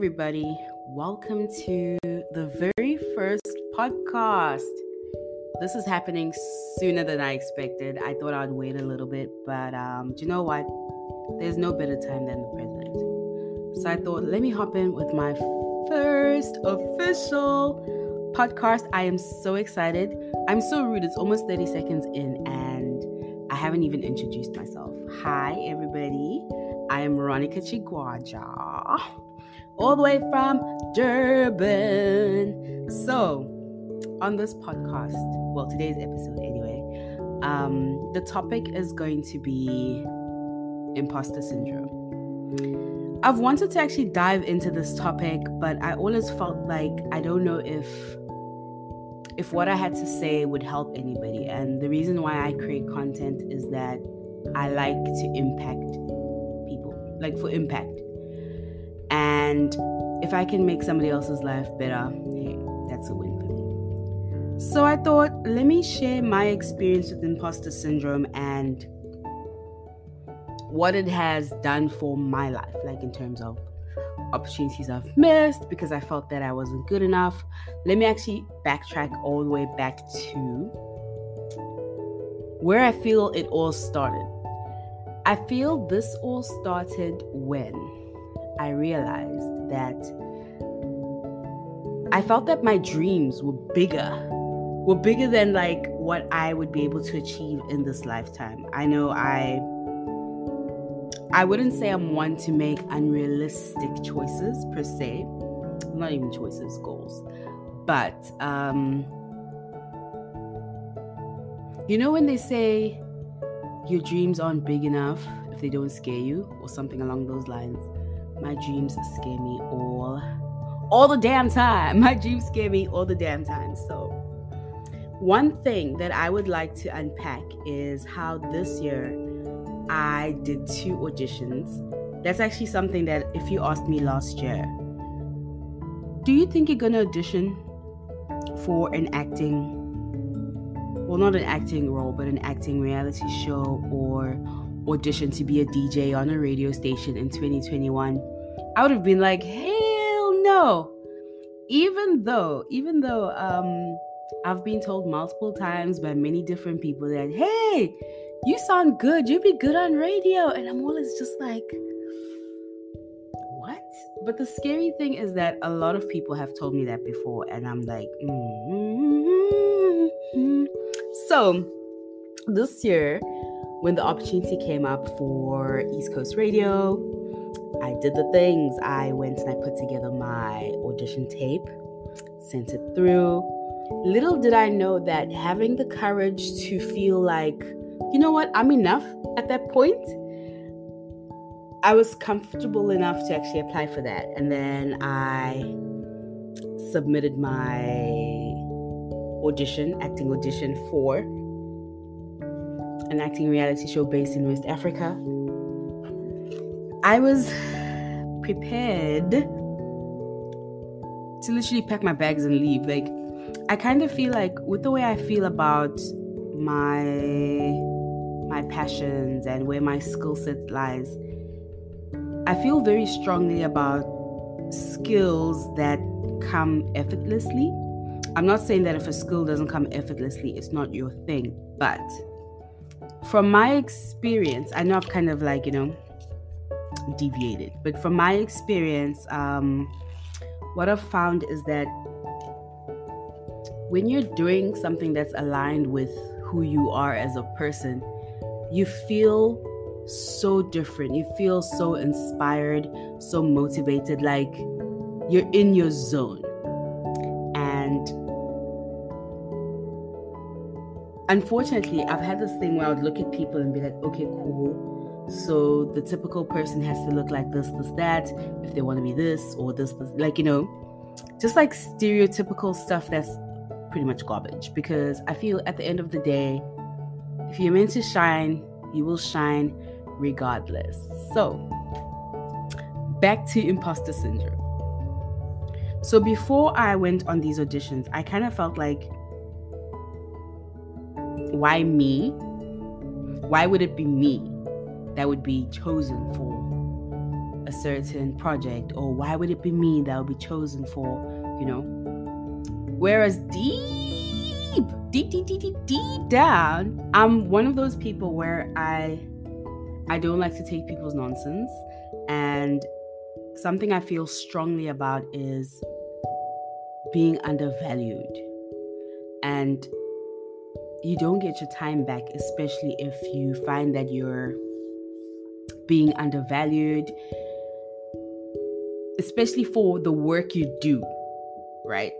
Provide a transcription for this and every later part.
everybody. Welcome to the very first podcast. This is happening sooner than I expected. I thought I'd wait a little bit, but um, do you know what? There's no better time than the present. So I thought, let me hop in with my first official podcast. I am so excited. I'm so rude. It's almost 30 seconds in, and I haven't even introduced myself. Hi, everybody. I am Veronica Chigwaja all the way from Durban. So, on this podcast, well, today's episode anyway, um, the topic is going to be imposter syndrome. I've wanted to actually dive into this topic, but I always felt like I don't know if if what I had to say would help anybody. And the reason why I create content is that I like to impact people, like for impact. And if I can make somebody else's life better, hey, that's a win for me. So I thought, let me share my experience with imposter syndrome and what it has done for my life, like in terms of opportunities I've missed because I felt that I wasn't good enough. Let me actually backtrack all the way back to where I feel it all started. I feel this all started when I realized that I felt that my dreams were bigger, were bigger than like what I would be able to achieve in this lifetime. I know I I wouldn't say I'm one to make unrealistic choices per se, not even choices, goals. But um you know when they say your dreams aren't big enough if they don't scare you or something along those lines my dreams scare me all all the damn time. My dreams scare me all the damn time. So one thing that I would like to unpack is how this year I did two auditions. That's actually something that if you asked me last year, do you think you're going to audition for an acting well not an acting role but an acting reality show or audition to be a DJ on a radio station in 2021, I would have been like, hell no. Even though, even though um, I've been told multiple times by many different people that, hey, you sound good, you'd be good on radio. And I'm always just like, what? But the scary thing is that a lot of people have told me that before, and I'm like, mm-hmm. so this year, when the opportunity came up for East Coast Radio, I did the things. I went and I put together my audition tape, sent it through. Little did I know that having the courage to feel like, you know what, I'm enough at that point, I was comfortable enough to actually apply for that. And then I submitted my audition, acting audition for an acting reality show based in West Africa. I was prepared to literally pack my bags and leave. Like, I kind of feel like, with the way I feel about my my passions and where my skill set lies, I feel very strongly about skills that come effortlessly. I'm not saying that if a skill doesn't come effortlessly, it's not your thing, but from my experience, I know I've kind of like, you know, deviated, but from my experience, um, what I've found is that when you're doing something that's aligned with who you are as a person, you feel so different. You feel so inspired, so motivated, like you're in your zone. Unfortunately, I've had this thing where I would look at people and be like, okay, cool. So the typical person has to look like this, this, that, if they want to be this or this, this, like, you know, just like stereotypical stuff that's pretty much garbage. Because I feel at the end of the day, if you're meant to shine, you will shine regardless. So, back to imposter syndrome. So, before I went on these auditions, I kind of felt like why me? Why would it be me that would be chosen for a certain project or why would it be me that would be chosen for, you know. Whereas deep, deep, deep, deep, deep, deep down, I'm one of those people where I I don't like to take people's nonsense and something I feel strongly about is being undervalued. And you don't get your time back, especially if you find that you're being undervalued, especially for the work you do, right?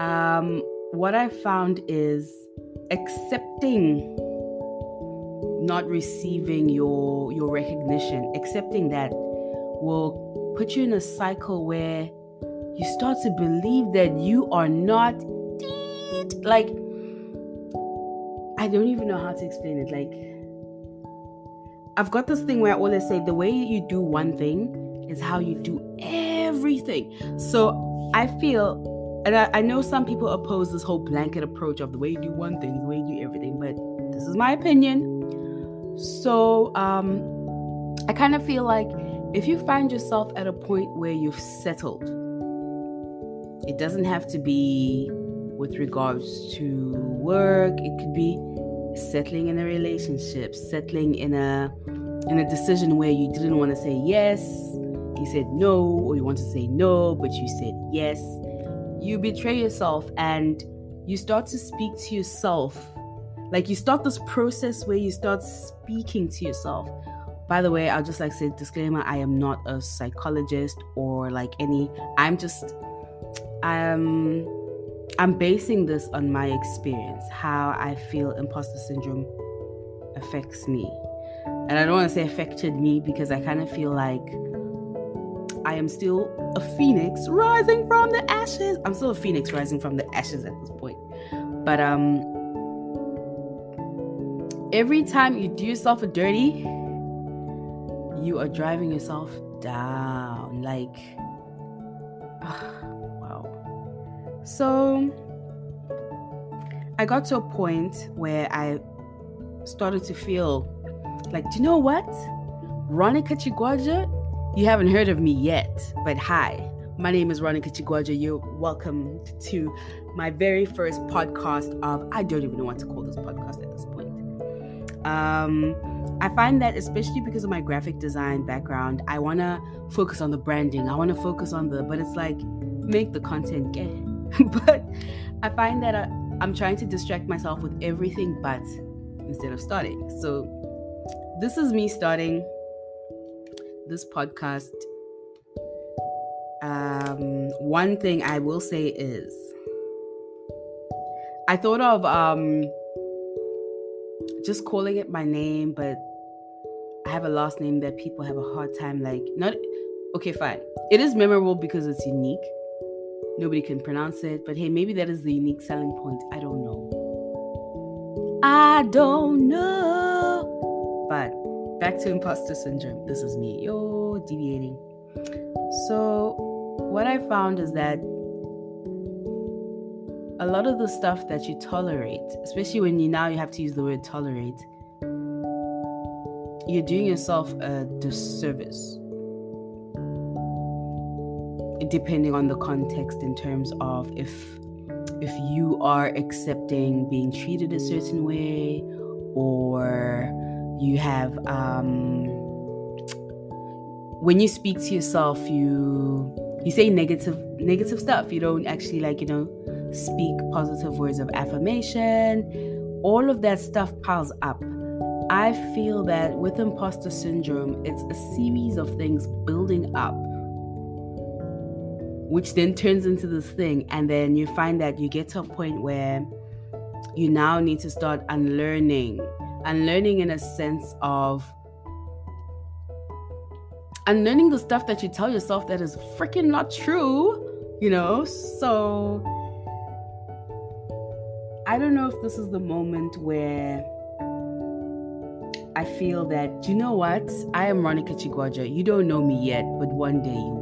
Um, what I found is accepting not receiving your your recognition, accepting that will put you in a cycle where you start to believe that you are not like I don't even know how to explain it. Like I've got this thing where I always say the way you do one thing is how you do everything. So I feel and I, I know some people oppose this whole blanket approach of the way you do one thing, the way you do everything, but this is my opinion. So um I kind of feel like if you find yourself at a point where you've settled, it doesn't have to be with regards to work, it could be settling in a relationship, settling in a in a decision where you didn't want to say yes, you said no, or you want to say no, but you said yes. You betray yourself and you start to speak to yourself. Like you start this process where you start speaking to yourself by the way, I'll just like say disclaimer, I am not a psychologist or like any I'm just I'm I'm basing this on my experience, how I feel imposter syndrome affects me. And I don't want to say affected me because I kind of feel like I am still a phoenix rising from the ashes. I'm still a phoenix rising from the ashes at this point. But um every time you do yourself a dirty, you are driving yourself down. Like, So, I got to a point where I started to feel like, do you know what? Ronica Chigwaja, you haven't heard of me yet, but hi. My name is Ronica Chigwaja. You're welcome to my very first podcast of I don't even know what to call this podcast at this point. Um, I find that especially because of my graphic design background, I want to focus on the branding. I want to focus on the, but it's like make the content gay. but I find that I, I'm trying to distract myself with everything but instead of starting. So this is me starting this podcast. Um, one thing I will say is I thought of um, just calling it my name, but I have a last name that people have a hard time like not okay fine it is memorable because it's unique nobody can pronounce it but hey maybe that is the unique selling point. I don't know. I don't know. But back to imposter syndrome. This is me. Yo deviating. So what I found is that a lot of the stuff that you tolerate especially when you now you have to use the word tolerate you're doing yourself a disservice depending on the context in terms of if if you are accepting being treated a certain way or you have um when you speak to yourself you you say negative negative stuff. You don't actually like you know speak positive words of affirmation. All of that stuff piles up. I feel that with imposter syndrome, it's a series of things building up, which then turns into this thing. And then you find that you get to a point where you now need to start unlearning, unlearning in a sense of unlearning the stuff that you tell yourself that is freaking not true, you know? So I don't know if this is the moment where I feel that, you know what? I am Ronica Chigwaja. You don't know me yet, but one day you.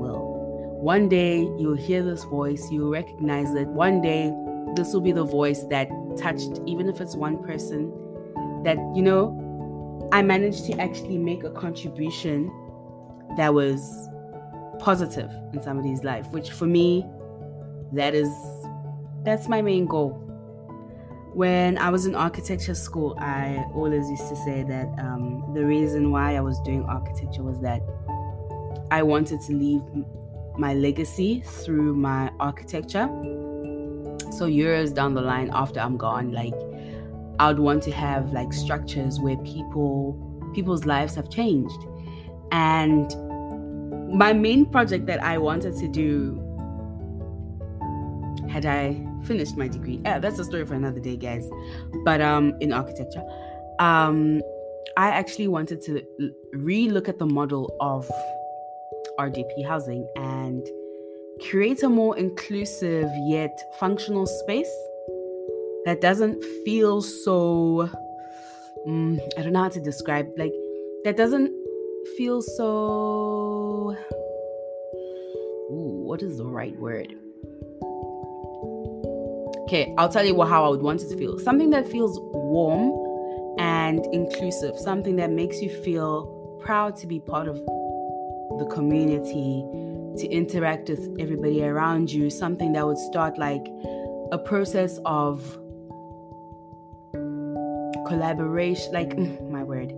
One day you'll hear this voice, you'll recognize it. one day this will be the voice that touched, even if it's one person, that, you know, I managed to actually make a contribution that was positive in somebody's life, which for me, that is that's my main goal. When I was in architecture school, I always used to say that um, the reason why I was doing architecture was that I wanted to leave my legacy through my architecture. So years down the line after I'm gone, like I would want to have like structures where people people's lives have changed. And my main project that I wanted to do had I finished my degree. Yeah, that's a story for another day, guys. But um in architecture, um I actually wanted to re-look at the model of RDP housing and create a more inclusive yet functional space that doesn't feel so um, I don't know how to describe like that doesn't feel so Ooh, what is the right word? Okay, I'll tell you how I would want it to feel. Something that feels warm and inclusive, something that makes you feel proud to be part of the community, to interact with everybody around you, something that would start like a process of collaboration, like my word.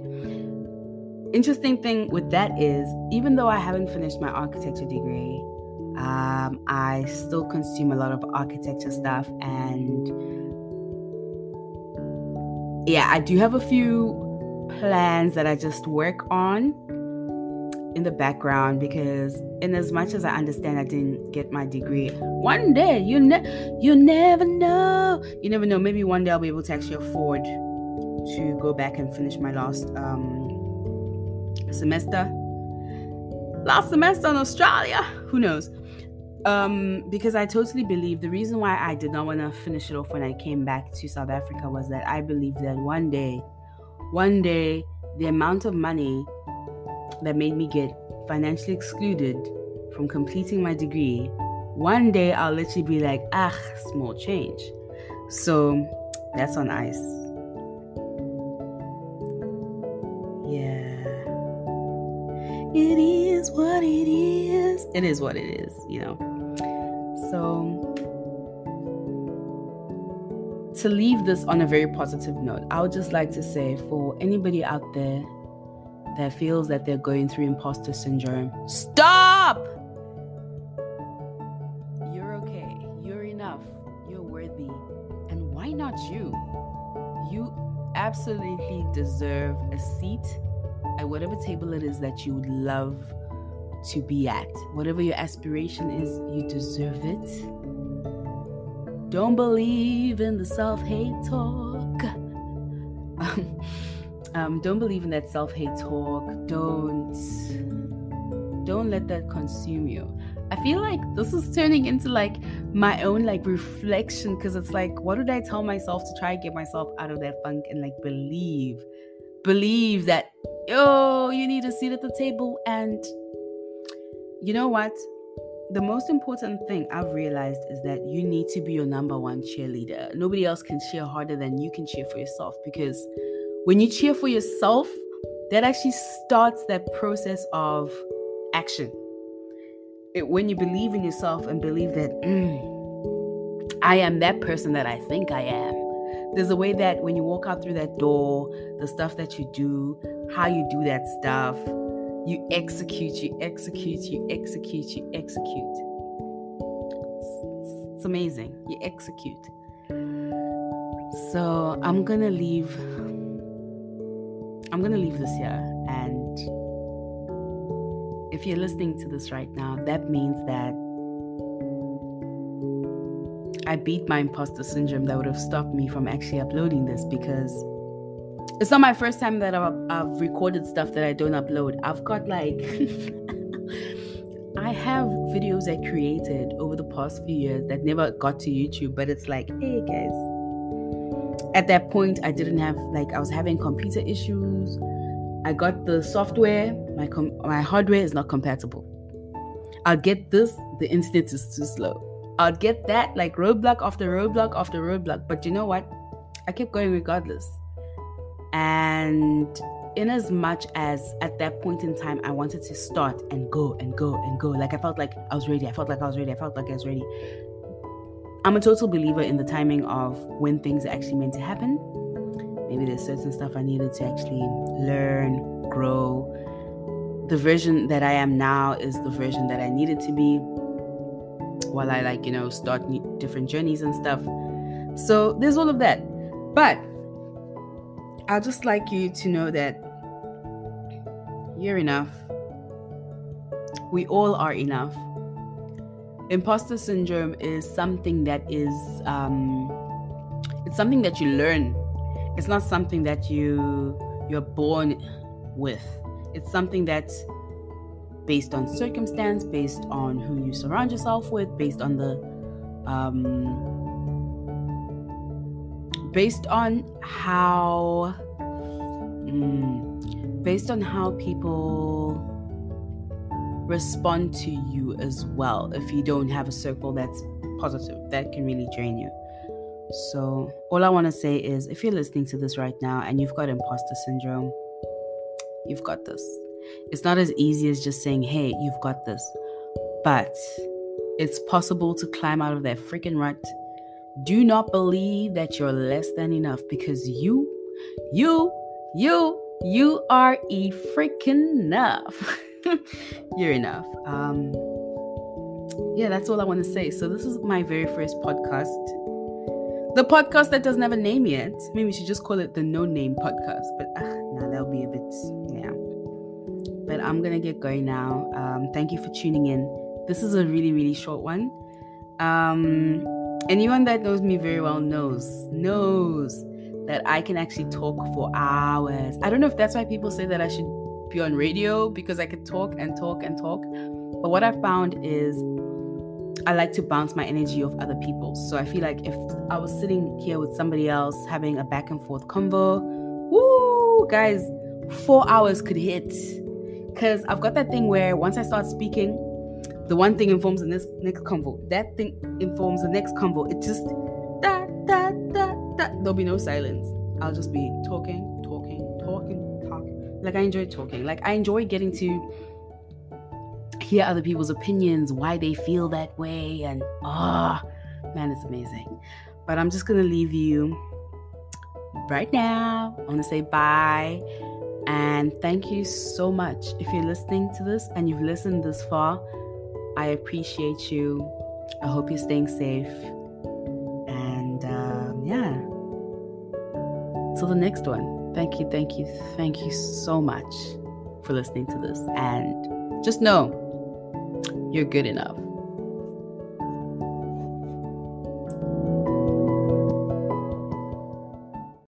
Interesting thing with that is, even though I haven't finished my architecture degree, um, I still consume a lot of architecture stuff, and yeah, I do have a few plans that I just work on in the background because, in as much as I understand, I didn't get my degree. One day, you ne- you never know. You never know. Maybe one day I'll be able to actually afford to go back and finish my last um, semester. Last semester in Australia. Who knows? um because i totally believe the reason why i did not want to finish it off when i came back to south africa was that i believe that one day one day the amount of money that made me get financially excluded from completing my degree one day i'll literally be like ah small change. So that's on ice. Yeah. It is what it is. It is what it is you know. So, to leave this on a very positive note, I would just like to say for anybody out there that feels that they're going through imposter syndrome, stop! You're okay. You're enough. You're worthy. And why not you? You absolutely deserve a seat at whatever table it is that you would love to be at. Whatever your aspiration is, you deserve it. Don't believe in the self hate talk. Um, um, don't believe in that self hate talk. Don't don't let that consume you. I feel like this is turning into like my own like reflection because it's like, what did I tell myself to try and get myself out of that funk and like believe, believe that, oh, you need a seat at the table and you know what? The most important thing I've realized is that you need to be your number one cheerleader. Nobody else can cheer harder than you can cheer for yourself because when you cheer for yourself, that actually starts that process of action. It, when you believe in yourself and believe that mm, I am that person that I think I am, there's a way that when you walk out through that door, the stuff that you do, how you do that stuff, you execute, you execute, you execute, you execute. It's, it's amazing. You execute. So I'm gonna leave. I'm gonna leave this here. And if you're listening to this right now, that means that I beat my imposter syndrome that would have stopped me from actually uploading this because it's not my first time that I've, I've recorded stuff that I don't upload. I've got like, I have videos I created over the past few years that never got to YouTube, but it's like, hey guys. At that point, I didn't have, like, I was having computer issues. I got the software, my, com- my hardware is not compatible. I'll get this, the internet is too slow. I'll get that, like, roadblock after roadblock after roadblock. But you know what? I kept going regardless and in as much as at that point in time I wanted to start and go and go and go, like I felt like I was ready, I felt like I was ready, I felt like I was ready. I'm a total believer in the timing of when things are actually meant to happen. Maybe there's certain stuff I needed to actually learn, grow. The version that I am now is the version that I needed to be while I like, you know, start different journeys and stuff. So there's all of that. But I'd just like you to know that you're enough. We all are enough. Imposter syndrome is something that is, um, it's something that you learn. It's not something that you you're born with. It's something that based on circumstance, based on who you surround yourself with, based on the um, based on how mm, based on how people respond to you as well if you don't have a circle that's positive that can really drain you. So all i want to say is if you're listening to this right now and you've got imposter syndrome you've got this. It's not as easy as just saying hey you've got this. But it's possible to climb out of that freaking rut. Do not believe that you're less than enough because you, you, you, you are e freaking enough. you're enough. Um, yeah, that's all I want to say. So this is my very first podcast. The podcast that doesn't have a name yet. Maybe we should just call it the No Name Podcast. But uh, nah, that'll be a bit yeah. But I'm gonna get going now. Um, thank you for tuning in. This is a really really short one. Um, anyone that knows me very well knows knows that I can actually talk for hours. I don't know if that's why people say that I should be on radio because I could talk and talk and talk. But what I found is I like to bounce my energy off other people. So I feel like if I was sitting here with somebody else having a back and forth convo, woo, guys, four hours could hit. Because I've got that thing where once I start speaking, the one thing informs the next next convo. That thing informs the next convo. It just da da da da. There'll be no silence. I'll just be talking, talking, talking, talking. Like I enjoy talking. Like I enjoy getting to hear other people's opinions, why they feel that way, and ah, oh, man, it's amazing. But I'm just gonna leave you right now. I want to say bye. And thank you so much. If you're listening to this and you've listened this far, I appreciate you. I hope you're staying safe. And um, yeah. Till the next one. Thank you, thank you, thank you so much for listening to this. And just know you're good enough.